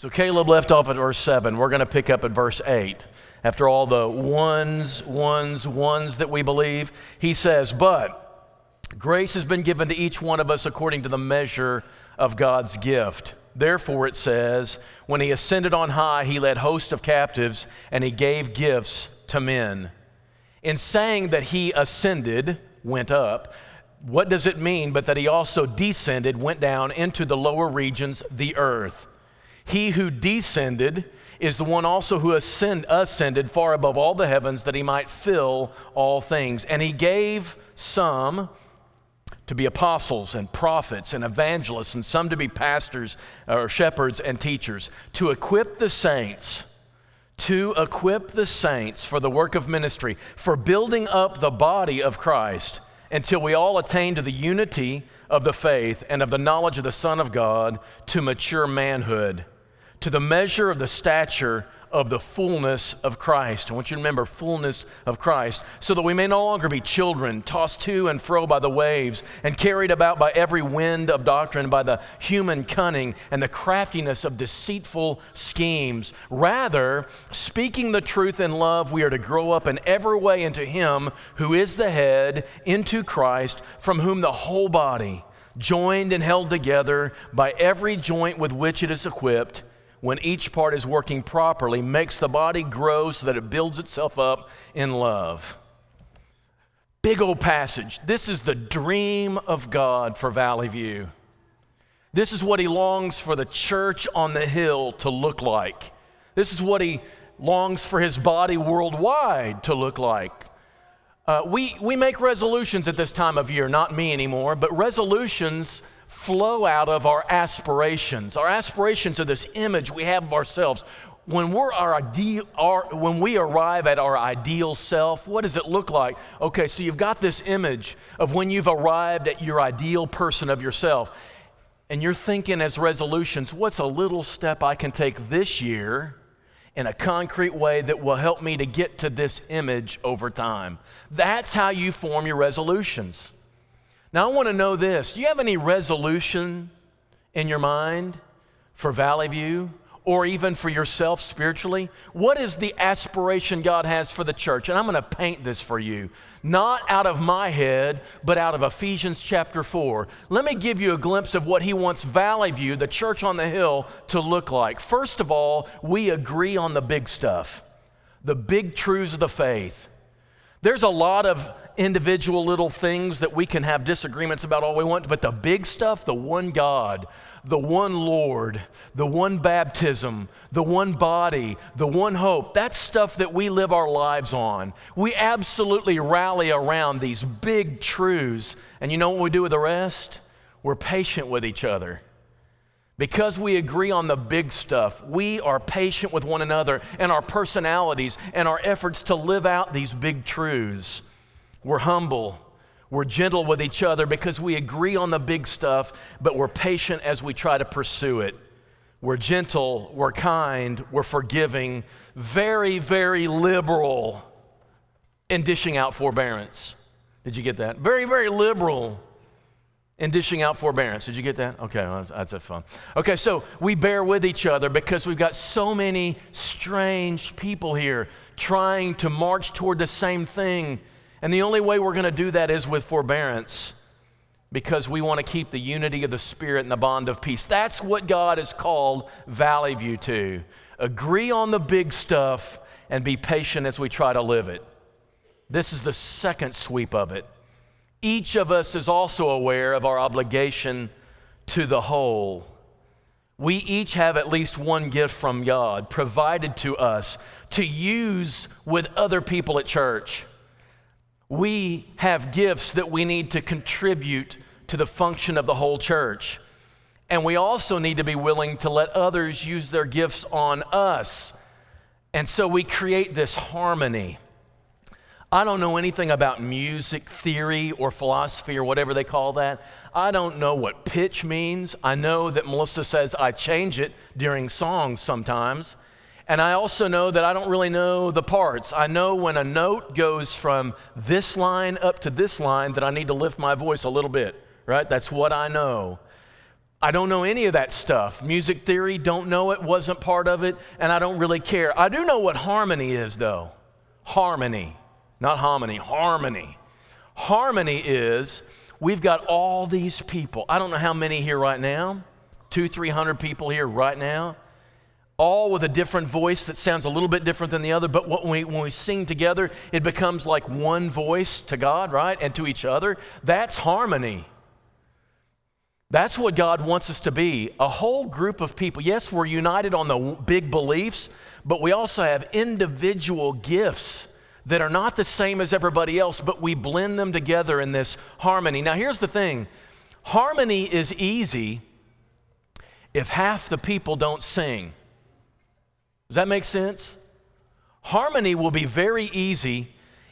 So Caleb left off at verse 7. We're going to pick up at verse 8. After all the ones, ones, ones that we believe, he says, But grace has been given to each one of us according to the measure of God's gift. Therefore, it says, When he ascended on high, he led hosts of captives and he gave gifts to men. In saying that he ascended, went up, what does it mean but that he also descended, went down into the lower regions, the earth? He who descended is the one also who ascend, ascended far above all the heavens that he might fill all things. And he gave some to be apostles and prophets and evangelists, and some to be pastors or shepherds and teachers, to equip the saints. To equip the saints for the work of ministry, for building up the body of Christ until we all attain to the unity of the faith and of the knowledge of the Son of God to mature manhood to the measure of the stature of the fullness of Christ. I want you to remember fullness of Christ, so that we may no longer be children, tossed to and fro by the waves, and carried about by every wind of doctrine, by the human cunning and the craftiness of deceitful schemes. Rather, speaking the truth in love, we are to grow up in every way into Him who is the head, into Christ, from whom the whole body, joined and held together by every joint with which it is equipped, when each part is working properly, makes the body grow so that it builds itself up in love. Big old passage. This is the dream of God for Valley View. This is what He longs for the church on the hill to look like. This is what He longs for His body worldwide to look like. Uh, we, we make resolutions at this time of year, not me anymore, but resolutions flow out of our aspirations. Our aspirations are this image we have of ourselves. When, we're our ideal, our, when we arrive at our ideal self, what does it look like? Okay, so you've got this image of when you've arrived at your ideal person of yourself. And you're thinking as resolutions, what's a little step I can take this year in a concrete way that will help me to get to this image over time? That's how you form your resolutions. Now, I want to know this. Do you have any resolution in your mind for Valley View or even for yourself spiritually? What is the aspiration God has for the church? And I'm going to paint this for you, not out of my head, but out of Ephesians chapter 4. Let me give you a glimpse of what He wants Valley View, the church on the hill, to look like. First of all, we agree on the big stuff, the big truths of the faith. There's a lot of individual little things that we can have disagreements about all we want, but the big stuff, the one God, the one Lord, the one baptism, the one body, the one hope, that's stuff that we live our lives on. We absolutely rally around these big truths. And you know what we do with the rest? We're patient with each other. Because we agree on the big stuff, we are patient with one another and our personalities and our efforts to live out these big truths. We're humble. We're gentle with each other because we agree on the big stuff, but we're patient as we try to pursue it. We're gentle, we're kind, we're forgiving, very, very liberal in dishing out forbearance. Did you get that? Very, very liberal in dishing out forbearance. Did you get that? Okay, well, that's, that's fun. Okay, so we bear with each other because we've got so many strange people here trying to march toward the same thing. And the only way we're going to do that is with forbearance because we want to keep the unity of the Spirit and the bond of peace. That's what God has called Valley View to. Agree on the big stuff and be patient as we try to live it. This is the second sweep of it each of us is also aware of our obligation to the whole. We each have at least one gift from God provided to us to use with other people at church. We have gifts that we need to contribute to the function of the whole church. And we also need to be willing to let others use their gifts on us. And so we create this harmony. I don't know anything about music theory or philosophy or whatever they call that. I don't know what pitch means. I know that Melissa says I change it during songs sometimes. And I also know that I don't really know the parts. I know when a note goes from this line up to this line that I need to lift my voice a little bit, right? That's what I know. I don't know any of that stuff. Music theory, don't know it, wasn't part of it, and I don't really care. I do know what harmony is, though. Harmony, not hominy, harmony. Harmony is we've got all these people. I don't know how many here right now, two, three hundred people here right now, all with a different voice that sounds a little bit different than the other. But when we, when we sing together, it becomes like one voice to God, right? And to each other. That's harmony. That's what God wants us to be a whole group of people. Yes, we're united on the big beliefs, but we also have individual gifts that are not the same as everybody else, but we blend them together in this harmony. Now, here's the thing harmony is easy if half the people don't sing. Does that make sense? Harmony will be very easy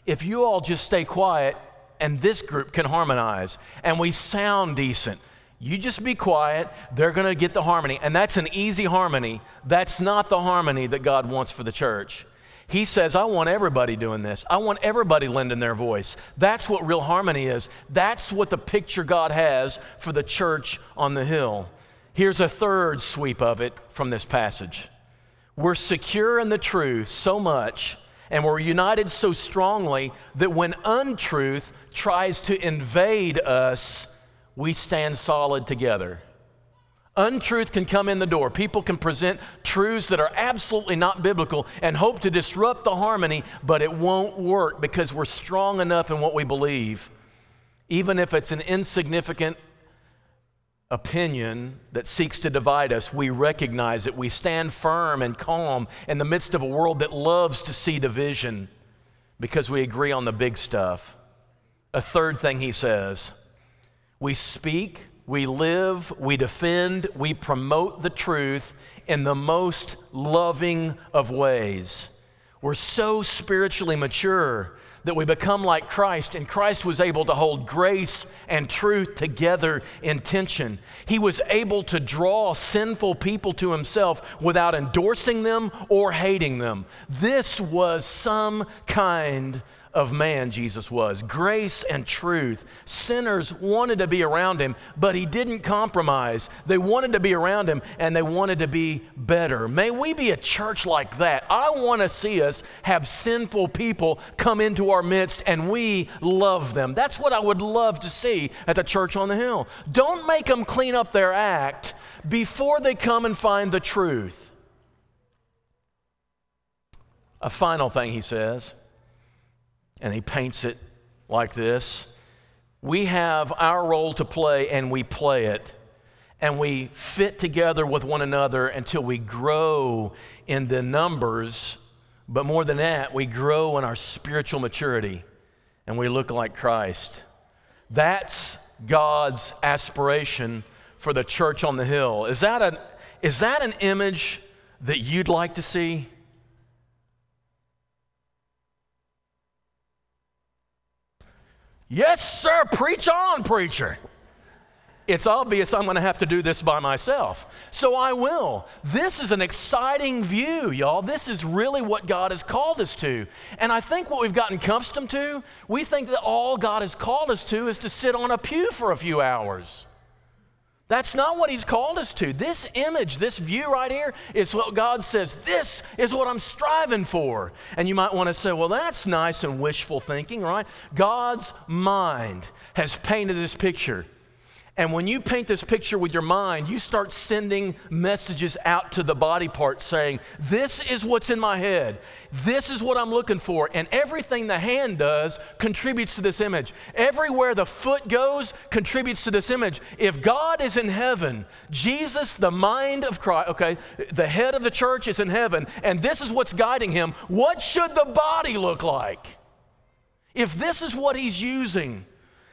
if you all just stay quiet and this group can harmonize and we sound decent you just be quiet. They're going to get the harmony. And that's an easy harmony. That's not the harmony that God wants for the church. He says, I want everybody doing this. I want everybody lending their voice. That's what real harmony is. That's what the picture God has for the church on the hill. Here's a third sweep of it from this passage. We're secure in the truth so much, and we're united so strongly that when untruth tries to invade us, we stand solid together. Untruth can come in the door. People can present truths that are absolutely not biblical and hope to disrupt the harmony, but it won't work because we're strong enough in what we believe. Even if it's an insignificant opinion that seeks to divide us, we recognize it. We stand firm and calm in the midst of a world that loves to see division because we agree on the big stuff. A third thing he says we speak, we live, we defend, we promote the truth in the most loving of ways. We're so spiritually mature that we become like Christ, and Christ was able to hold grace and truth together in tension. He was able to draw sinful people to himself without endorsing them or hating them. This was some kind of man Jesus was grace and truth. Sinners wanted to be around him, but he didn't compromise. They wanted to be around him and they wanted to be better. May we be a church like that. I want to see us have sinful people come into our midst and we love them. That's what I would love to see at the church on the hill. Don't make them clean up their act before they come and find the truth. A final thing he says and he paints it like this. We have our role to play and we play it. And we fit together with one another until we grow in the numbers. But more than that, we grow in our spiritual maturity and we look like Christ. That's God's aspiration for the church on the hill. Is that, a, is that an image that you'd like to see? Yes, sir, preach on, preacher. It's obvious I'm going to have to do this by myself. So I will. This is an exciting view, y'all. This is really what God has called us to. And I think what we've gotten accustomed to, we think that all God has called us to is to sit on a pew for a few hours. That's not what he's called us to. This image, this view right here, is what God says, this is what I'm striving for. And you might want to say, well, that's nice and wishful thinking, right? God's mind has painted this picture. And when you paint this picture with your mind, you start sending messages out to the body parts saying, This is what's in my head. This is what I'm looking for. And everything the hand does contributes to this image. Everywhere the foot goes contributes to this image. If God is in heaven, Jesus, the mind of Christ, okay, the head of the church is in heaven, and this is what's guiding him, what should the body look like? If this is what he's using,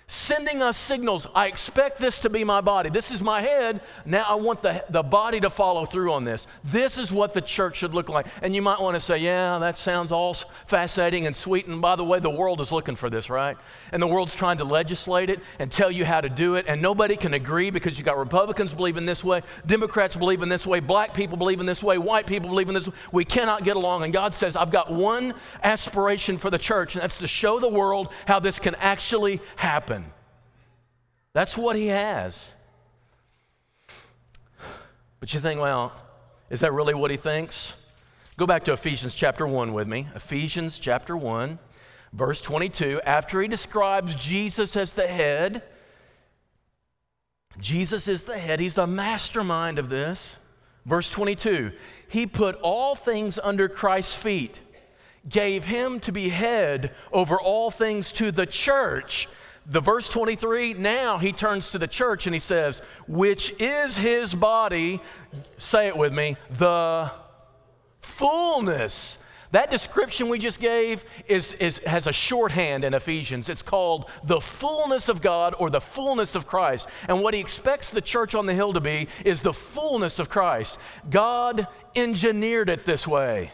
sending us signals. I expect this to be my body. This is my head. Now I want the, the body to follow through on this. This is what the church should look like. And you might want to say, yeah, that sounds all fascinating and sweet. And by the way, the world is looking for this, right? And the world's trying to legislate it and tell you how to do it. And nobody can agree because you got Republicans believing this way, Democrats believing this way, black people believing this way, white people believing this way. We cannot get along. And God says, I've got one aspiration for the church, and that's to show the world how this can actually happen. That's what he has. But you think, well, is that really what he thinks? Go back to Ephesians chapter 1 with me. Ephesians chapter 1, verse 22. After he describes Jesus as the head, Jesus is the head, he's the mastermind of this. Verse 22 He put all things under Christ's feet, gave him to be head over all things to the church. The verse 23, now he turns to the church and he says, which is his body, say it with me, the fullness. That description we just gave is, is, has a shorthand in Ephesians. It's called the fullness of God or the fullness of Christ. And what he expects the church on the hill to be is the fullness of Christ. God engineered it this way.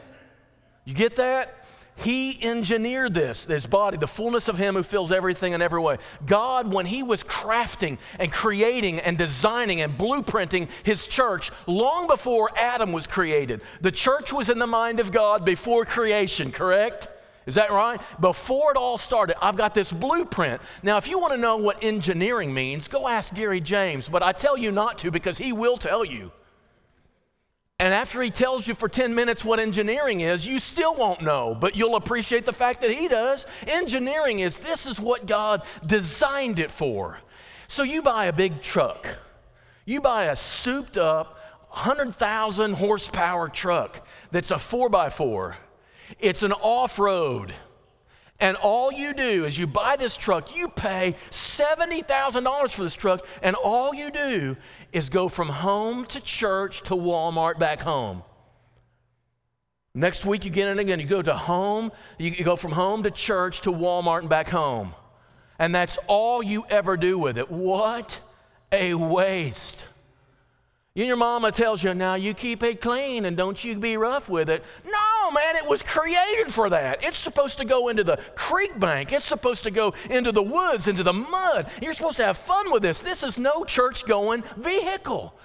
You get that? He engineered this, this body, the fullness of Him who fills everything in every way. God, when He was crafting and creating and designing and blueprinting His church long before Adam was created, the church was in the mind of God before creation, correct? Is that right? Before it all started, I've got this blueprint. Now, if you want to know what engineering means, go ask Gary James, but I tell you not to because he will tell you. And after he tells you for 10 minutes what engineering is, you still won't know, but you'll appreciate the fact that he does. Engineering is this is what God designed it for. So you buy a big truck, you buy a souped up 100,000 horsepower truck that's a 4x4, it's an off road. And all you do is you buy this truck, you pay $70,000 for this truck, and all you do is go from home to church to Walmart back home. Next week, you get in again. You go to home, you go from home to church to Walmart and back home. And that's all you ever do with it. What a waste. You and your mama tells you, now you keep it clean and don't you be rough with it. No, man, it was created for that. It's supposed to go into the creek bank. It's supposed to go into the woods, into the mud. You're supposed to have fun with this. This is no church going vehicle.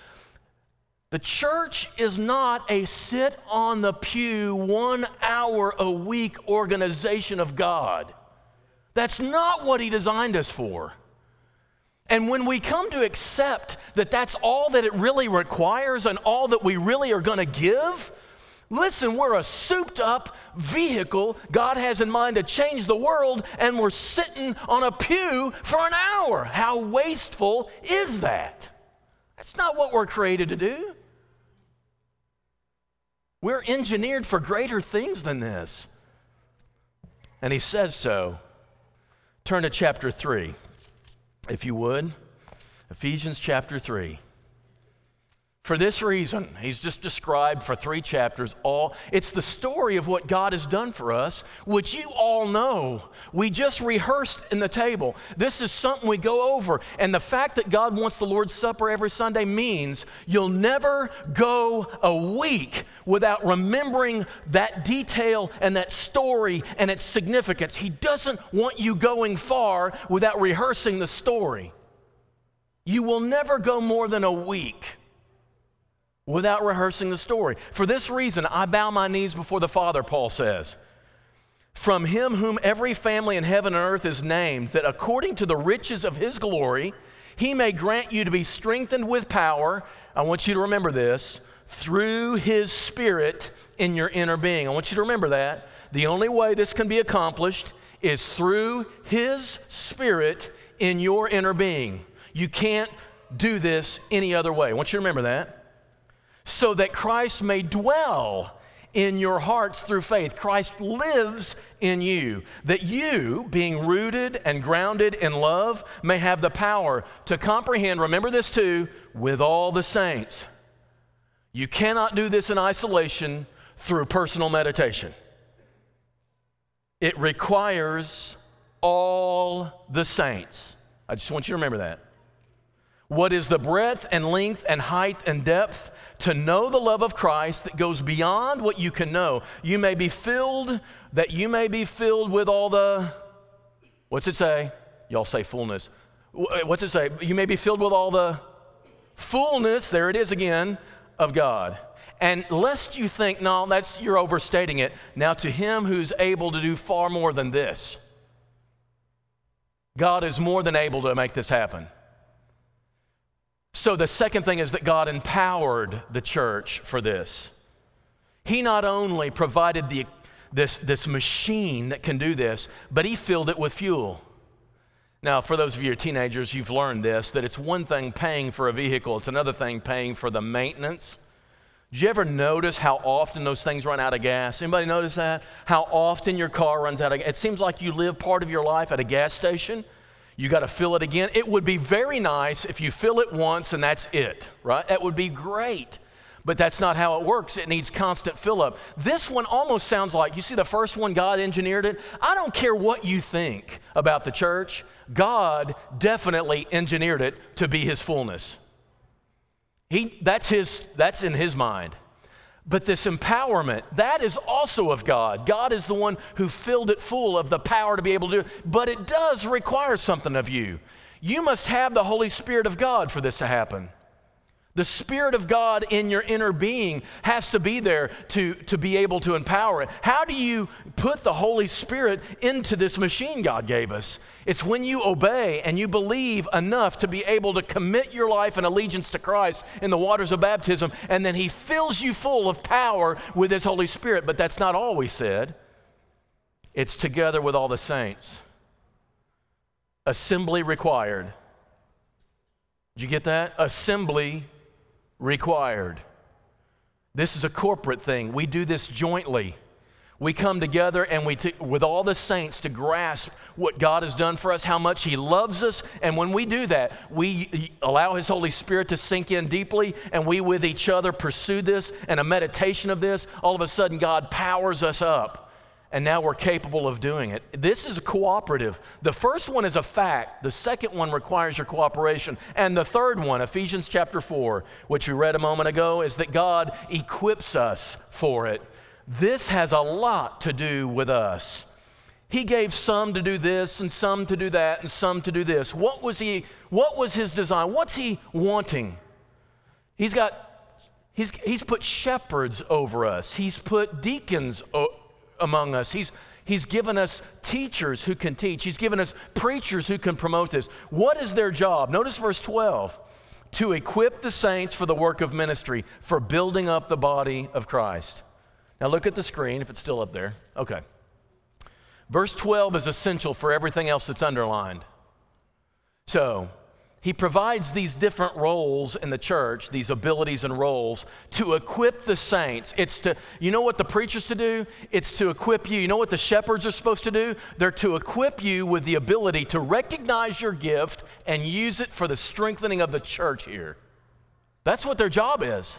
The church is not a sit on the pew one hour a week organization of God. That's not what He designed us for. And when we come to accept that that's all that it really requires and all that we really are going to give, listen, we're a souped up vehicle God has in mind to change the world, and we're sitting on a pew for an hour. How wasteful is that? That's not what we're created to do. We're engineered for greater things than this. And he says so. Turn to chapter 3 if you would, Ephesians chapter 3. For this reason, he's just described for three chapters all. It's the story of what God has done for us, which you all know. We just rehearsed in the table. This is something we go over. And the fact that God wants the Lord's Supper every Sunday means you'll never go a week without remembering that detail and that story and its significance. He doesn't want you going far without rehearsing the story. You will never go more than a week without rehearsing the story. For this reason, I bow my knees before the Father, Paul says. From him whom every family in heaven and earth is named, that according to the riches of his glory, he may grant you to be strengthened with power. I want you to remember this through his spirit in your inner being. I want you to remember that. The only way this can be accomplished is through his spirit in your inner being. You can't do this any other way. I want you to remember that so that Christ may dwell in your hearts through faith. Christ lives in you, that you, being rooted and grounded in love, may have the power to comprehend, remember this too, with all the saints. You cannot do this in isolation through personal meditation. It requires all the saints. I just want you to remember that. What is the breadth and length and height and depth? To know the love of Christ that goes beyond what you can know. You may be filled, that you may be filled with all the, what's it say? Y'all say fullness. Uh, what's it say? You may be filled with all the fullness, there it is again, of God. And lest you think, no, that's you're overstating it. Now to him who's able to do far more than this. God is more than able to make this happen. So the second thing is that God empowered the church for this. He not only provided the, this, this machine that can do this, but he filled it with fuel. Now, for those of you who are teenagers, you've learned this that it's one thing paying for a vehicle, it's another thing paying for the maintenance. Did you ever notice how often those things run out of gas? Anybody notice that? How often your car runs out of gas? It seems like you live part of your life at a gas station. You got to fill it again. It would be very nice if you fill it once and that's it, right? That would be great. But that's not how it works. It needs constant fill up. This one almost sounds like you see the first one, God engineered it. I don't care what you think about the church, God definitely engineered it to be his fullness. He, that's, his, that's in his mind. But this empowerment, that is also of God. God is the one who filled it full of the power to be able to do it. But it does require something of you. You must have the Holy Spirit of God for this to happen. The Spirit of God in your inner being has to be there to, to be able to empower it. How do you put the Holy Spirit into this machine God gave us? It's when you obey and you believe enough to be able to commit your life and allegiance to Christ in the waters of baptism, and then He fills you full of power with His Holy Spirit. But that's not all we said, it's together with all the saints. Assembly required. Did you get that? Assembly required. This is a corporate thing. We do this jointly. We come together and we, t- with all the saints, to grasp what God has done for us, how much He loves us. And when we do that, we allow His Holy Spirit to sink in deeply, and we with each other pursue this and a meditation of this. All of a sudden, God powers us up and now we're capable of doing it. This is cooperative. The first one is a fact, the second one requires your cooperation. And the third one, Ephesians chapter 4, which we read a moment ago, is that God equips us for it. This has a lot to do with us. He gave some to do this and some to do that and some to do this. What was he what was his design? What's he wanting? He's got he's he's put shepherds over us. He's put deacons among us. He's, he's given us teachers who can teach, He's given us preachers who can promote this. What is their job? Notice verse 12 to equip the saints for the work of ministry, for building up the body of Christ. Now look at the screen if it's still up there. Okay. Verse 12 is essential for everything else that's underlined. So, he provides these different roles in the church, these abilities and roles, to equip the saints. It's to, you know what the preacher's to do? It's to equip you. You know what the shepherds are supposed to do? They're to equip you with the ability to recognize your gift and use it for the strengthening of the church here. That's what their job is.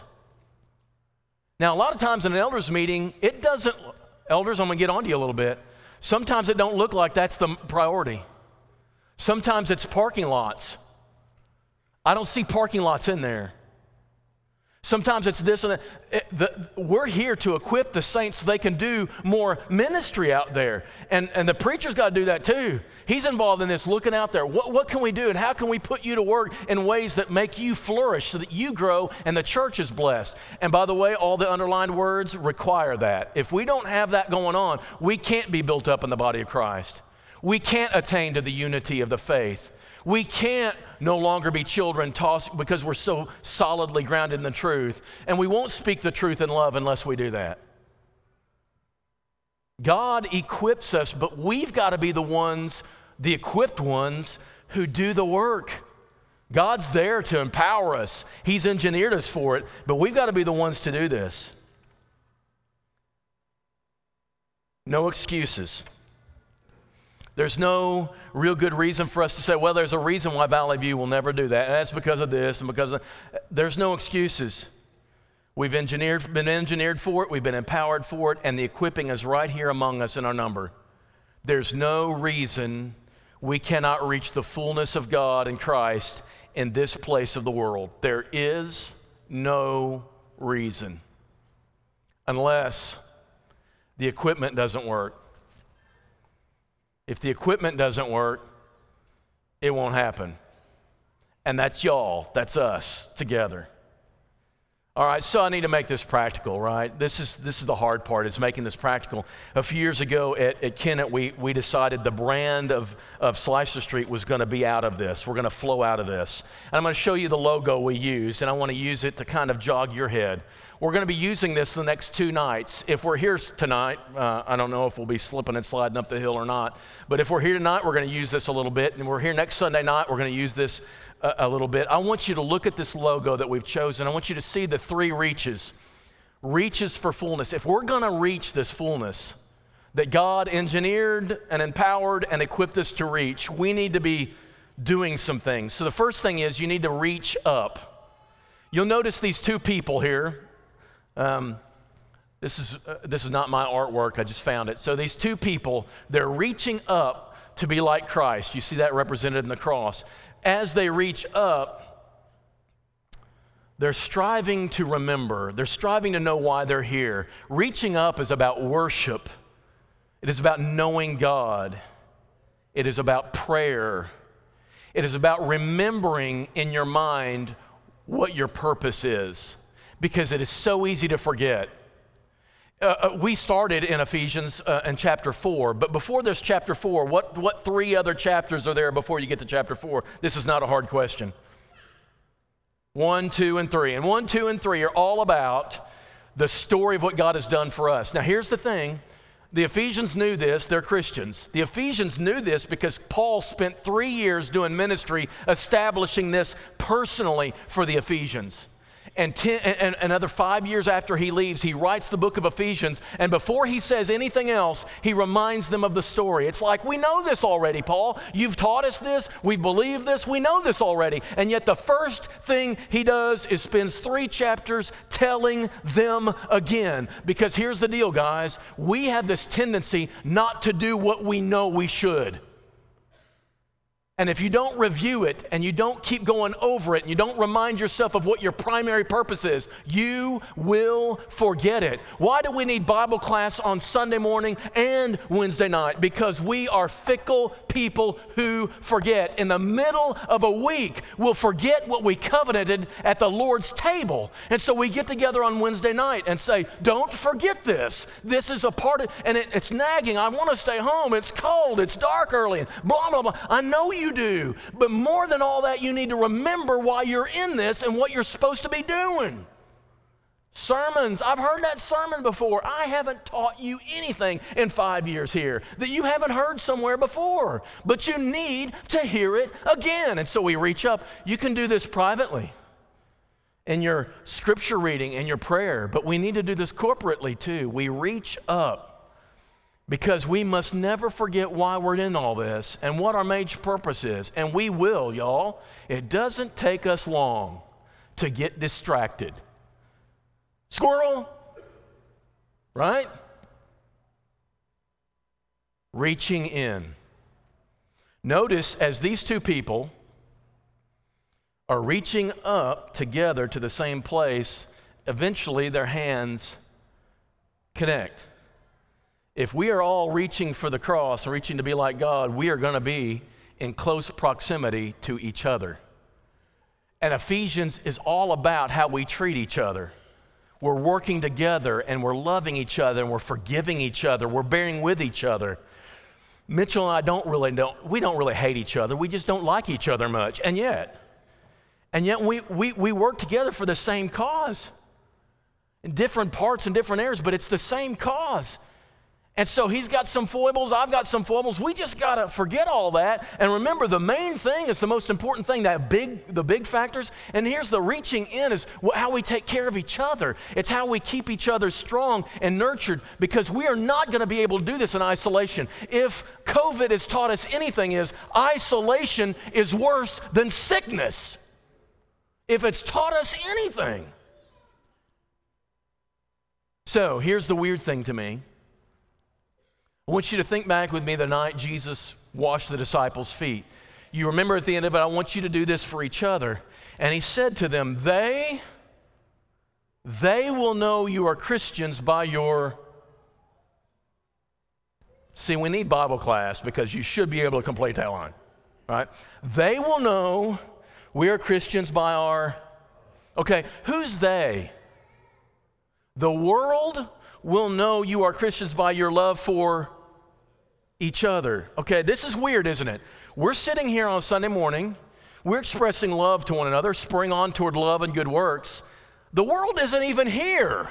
Now, a lot of times in an elders meeting, it doesn't, elders, I'm gonna get on to you a little bit. Sometimes it don't look like that's the priority. Sometimes it's parking lots. I don't see parking lots in there. Sometimes it's this and that. It, the, we're here to equip the saints so they can do more ministry out there. And, and the preacher's got to do that too. He's involved in this, looking out there. What, what can we do and how can we put you to work in ways that make you flourish so that you grow and the church is blessed? And by the way, all the underlined words require that. If we don't have that going on, we can't be built up in the body of Christ. We can't attain to the unity of the faith. We can't no longer be children tossed because we're so solidly grounded in the truth. And we won't speak the truth in love unless we do that. God equips us, but we've got to be the ones, the equipped ones, who do the work. God's there to empower us, He's engineered us for it, but we've got to be the ones to do this. No excuses. There's no real good reason for us to say, well, there's a reason why Valley View will never do that. And that's because of this and because of, there's no excuses. We've engineered, been engineered for it, we've been empowered for it, and the equipping is right here among us in our number. There's no reason we cannot reach the fullness of God in Christ in this place of the world. There is no reason unless the equipment doesn't work. If the equipment doesn't work, it won't happen. And that's y'all, that's us together. All right, so I need to make this practical, right? This is, this is the hard part, is making this practical. A few years ago at, at Kennett, we, we decided the brand of, of Slicer Street was going to be out of this. We're going to flow out of this. And I'm going to show you the logo we used, and I want to use it to kind of jog your head. We're going to be using this the next two nights. If we're here tonight, uh, I don't know if we'll be slipping and sliding up the hill or not, but if we're here tonight, we're going to use this a little bit. And we're here next Sunday night, we're going to use this a, a little bit, I want you to look at this logo that we've chosen. I want you to see the three reaches reaches for fullness. If we're going to reach this fullness that God engineered and empowered and equipped us to reach, we need to be doing some things. So the first thing is you need to reach up. You'll notice these two people here. Um, this is, uh, this is not my artwork, I just found it. So these two people, they're reaching up to be like Christ. You see that represented in the cross as they reach up, they're striving to remember. They're striving to know why they're here. Reaching up is about worship, it is about knowing God, it is about prayer, it is about remembering in your mind what your purpose is because it is so easy to forget. Uh, uh, we started in Ephesians uh, in chapter 4, but before there's chapter 4, what, what three other chapters are there before you get to chapter 4? This is not a hard question. 1, 2, and 3. And 1, 2, and 3 are all about the story of what God has done for us. Now, here's the thing the Ephesians knew this, they're Christians. The Ephesians knew this because Paul spent three years doing ministry establishing this personally for the Ephesians and, ten, and, another five years after he leaves, he writes the book of Ephesians. And before he says anything else, he reminds them of the story. It's like, we know this already, Paul. You've taught us this. We believe this. We know this already. And yet, the first thing he does is spends three chapters telling them again. Because here's the deal, guys we have this tendency not to do what we know we should. And if you don't review it and you don't keep going over it and you don't remind yourself of what your primary purpose is, you will forget it. Why do we need Bible class on Sunday morning and Wednesday night? Because we are fickle people who forget. In the middle of a week, we'll forget what we covenanted at the Lord's table. And so we get together on Wednesday night and say, Don't forget this. This is a part of, and it, it's nagging. I want to stay home. It's cold. It's dark early. Blah, blah, blah. I know you you do. But more than all that, you need to remember why you're in this and what you're supposed to be doing. Sermons, I've heard that sermon before. I haven't taught you anything in five years here that you haven't heard somewhere before, but you need to hear it again. And so we reach up. You can do this privately in your scripture reading and your prayer, but we need to do this corporately too. We reach up because we must never forget why we're in all this and what our major purpose is. And we will, y'all. It doesn't take us long to get distracted. Squirrel, right? Reaching in. Notice as these two people are reaching up together to the same place, eventually their hands connect if we are all reaching for the cross and reaching to be like God, we are going to be in close proximity to each other. And Ephesians is all about how we treat each other. We're working together and we're loving each other and we're forgiving each other. We're bearing with each other. Mitchell and I don't really don't we don't really hate each other. We just don't like each other much. And yet, and yet we, we, we work together for the same cause. In different parts and different areas, but it's the same cause. And so he's got some foibles, I've got some foibles. We just got to forget all that and remember the main thing is the most important thing, that big the big factors. And here's the reaching in is how we take care of each other. It's how we keep each other strong and nurtured because we are not going to be able to do this in isolation. If COVID has taught us anything is isolation is worse than sickness. If it's taught us anything. So, here's the weird thing to me I want you to think back with me the night Jesus washed the disciples' feet. You remember at the end of it, I want you to do this for each other. And he said to them, They, they will know you are Christians by your. See, we need Bible class because you should be able to complete that line, right? They will know we are Christians by our. Okay, who's they? The world will know you are Christians by your love for each other. Okay, this is weird, isn't it? We're sitting here on Sunday morning, we're expressing love to one another, spring on toward love and good works. The world isn't even here.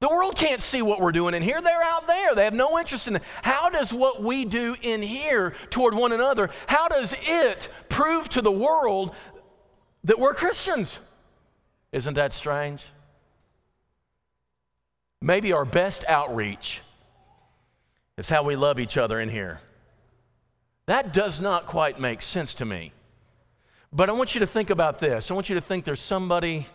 The world can't see what we're doing in here. They're out there. They have no interest in it. How does what we do in here toward one another, how does it prove to the world that we're Christians? Isn't that strange? Maybe our best outreach is how we love each other in here. That does not quite make sense to me. But I want you to think about this. I want you to think there's somebody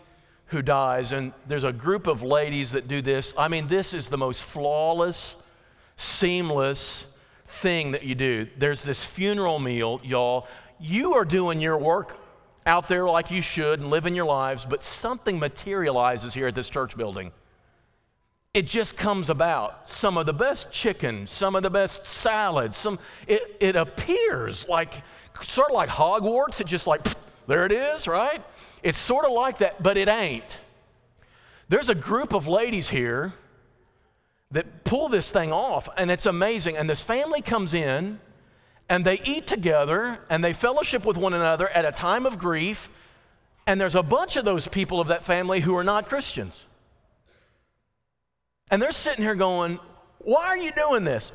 who dies, and there's a group of ladies that do this. I mean, this is the most flawless, seamless thing that you do. There's this funeral meal, y'all. You are doing your work out there like you should and living your lives, but something materializes here at this church building it just comes about. Some of the best chicken, some of the best salads, some it, it appears like sort of like Hogwarts. It just like there it is, right? It's sort of like that, but it ain't. There's a group of ladies here that pull this thing off, and it's amazing. And this family comes in and they eat together and they fellowship with one another at a time of grief. And there's a bunch of those people of that family who are not Christians. And they're sitting here going, Why are you doing this?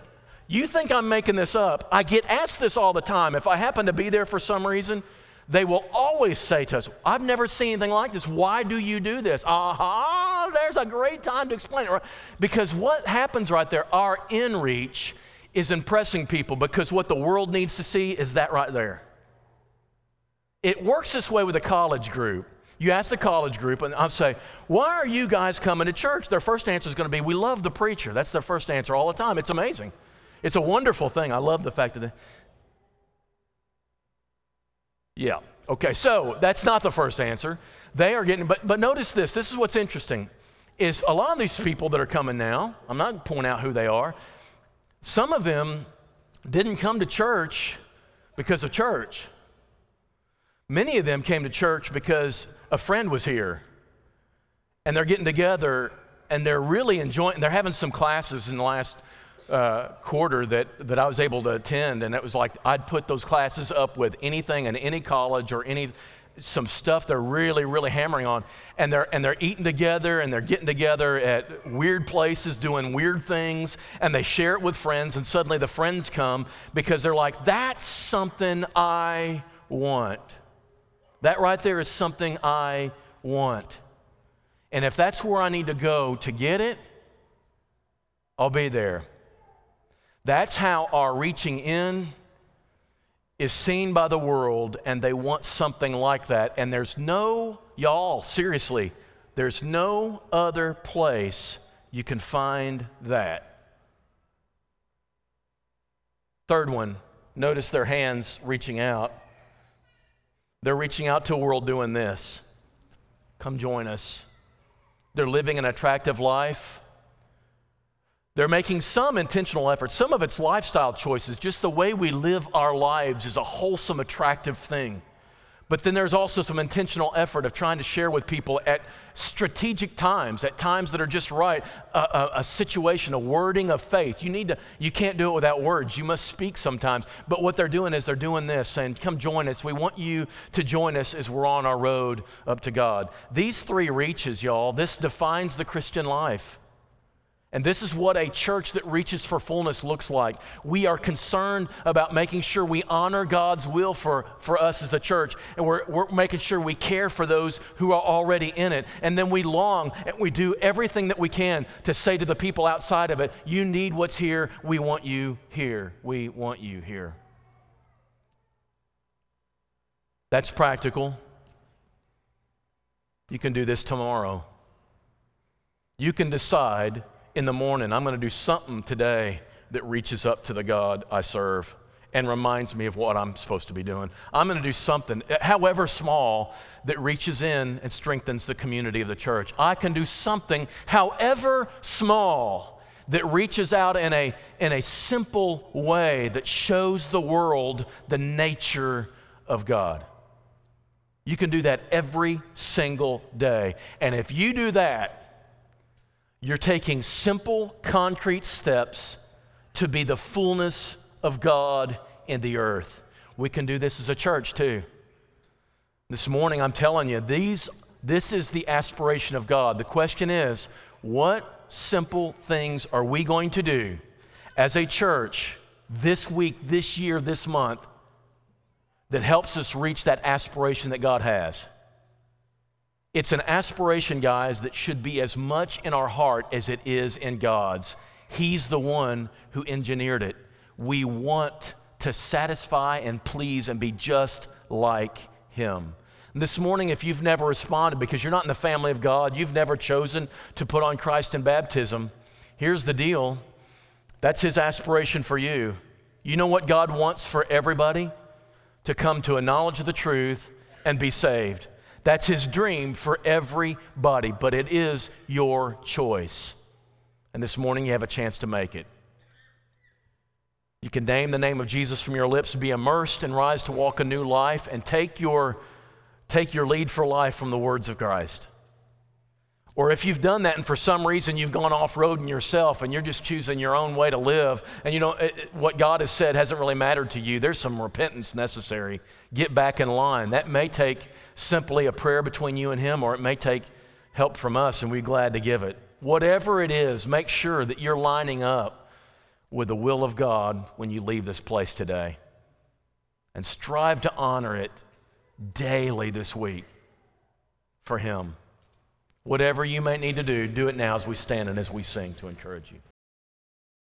You think I'm making this up. I get asked this all the time. If I happen to be there for some reason, they will always say to us, I've never seen anything like this. Why do you do this? Aha, there's a great time to explain it. Because what happens right there, our in reach is impressing people because what the world needs to see is that right there. It works this way with a college group. You ask the college group, and I'll say, Why are you guys coming to church? Their first answer is going to be, We love the preacher. That's their first answer all the time. It's amazing. It's a wonderful thing. I love the fact that they. Yeah. Okay, so that's not the first answer. They are getting, but, but notice this. This is what's interesting is a lot of these people that are coming now, I'm not pointing out who they are, some of them didn't come to church because of church. Many of them came to church because a friend was here and they're getting together and they're really enjoying, they're having some classes in the last uh, quarter that, that I was able to attend. And it was like I'd put those classes up with anything in any college or any, some stuff they're really, really hammering on. And they're, and they're eating together and they're getting together at weird places, doing weird things, and they share it with friends. And suddenly the friends come because they're like, that's something I want. That right there is something I want. And if that's where I need to go to get it, I'll be there. That's how our reaching in is seen by the world, and they want something like that. And there's no, y'all, seriously, there's no other place you can find that. Third one, notice their hands reaching out. They're reaching out to a world doing this. Come join us. They're living an attractive life. They're making some intentional effort. Some of it's lifestyle choices. Just the way we live our lives is a wholesome, attractive thing. But then there's also some intentional effort of trying to share with people at strategic times, at times that are just right, a, a, a, situation, a wording of faith. You need to, you can't do it without words. You must speak sometimes. But what they're doing is they're doing this, saying, Come join us. We want you to join us as we're on our road up to God. These three reaches, y'all, this defines the Christian life. And this is what a church that reaches for fullness looks like. We are concerned about making sure we honor God's will for, for us as a church, and we're, we're making sure we care for those who are already in it. And then we long and we do everything that we can to say to the people outside of it, You need what's here. We want you here. We want you here. That's practical. You can do this tomorrow. You can decide in the morning, I'm going to do something today that reaches up to the God I serve and reminds me of what I'm supposed to be doing. I'm going to do something, eh, however small, that reaches in and strengthens the community of the church. I can do something, however small, that reaches out in a, in a simple way that shows the world the nature of God. You can do that every single day. And if you do that, you're taking simple, concrete steps to be the fullness of God in the earth. We can do this as a church too. This morning, I'm telling you, these, this is the aspiration of God. The question is, what simple things are we going to do as a church this week, this year, this month that helps us reach that aspiration that God has? It's an aspiration, guys, that should be as much in our heart as it is in God's. He's the one who engineered it. We want to satisfy and please and be just like Him. This morning, if you've never responded because you're not in the family of God, you've never chosen to put on Christ in baptism, here's the deal that's His aspiration for you. You know what God wants for everybody? To come to a knowledge of the truth and be saved. That's His dream for everybody, but it is your choice. And this morning, you have a chance to make it. You can name the name of Jesus from your lips, be immersed, and rise to walk a new life, and take your, take your lead for life from the words of Christ. Or if you've done that and for some reason you've gone off road in yourself and you're just choosing your own way to live, and you know what God has said hasn't really mattered to you, there's some repentance necessary. Get back in line. That may take simply a prayer between you and Him, or it may take help from us, and we're glad to give it. Whatever it is, make sure that you're lining up with the will of God when you leave this place today. And strive to honor it daily this week for Him. Whatever you may need to do, do it now as we stand and as we sing to encourage you.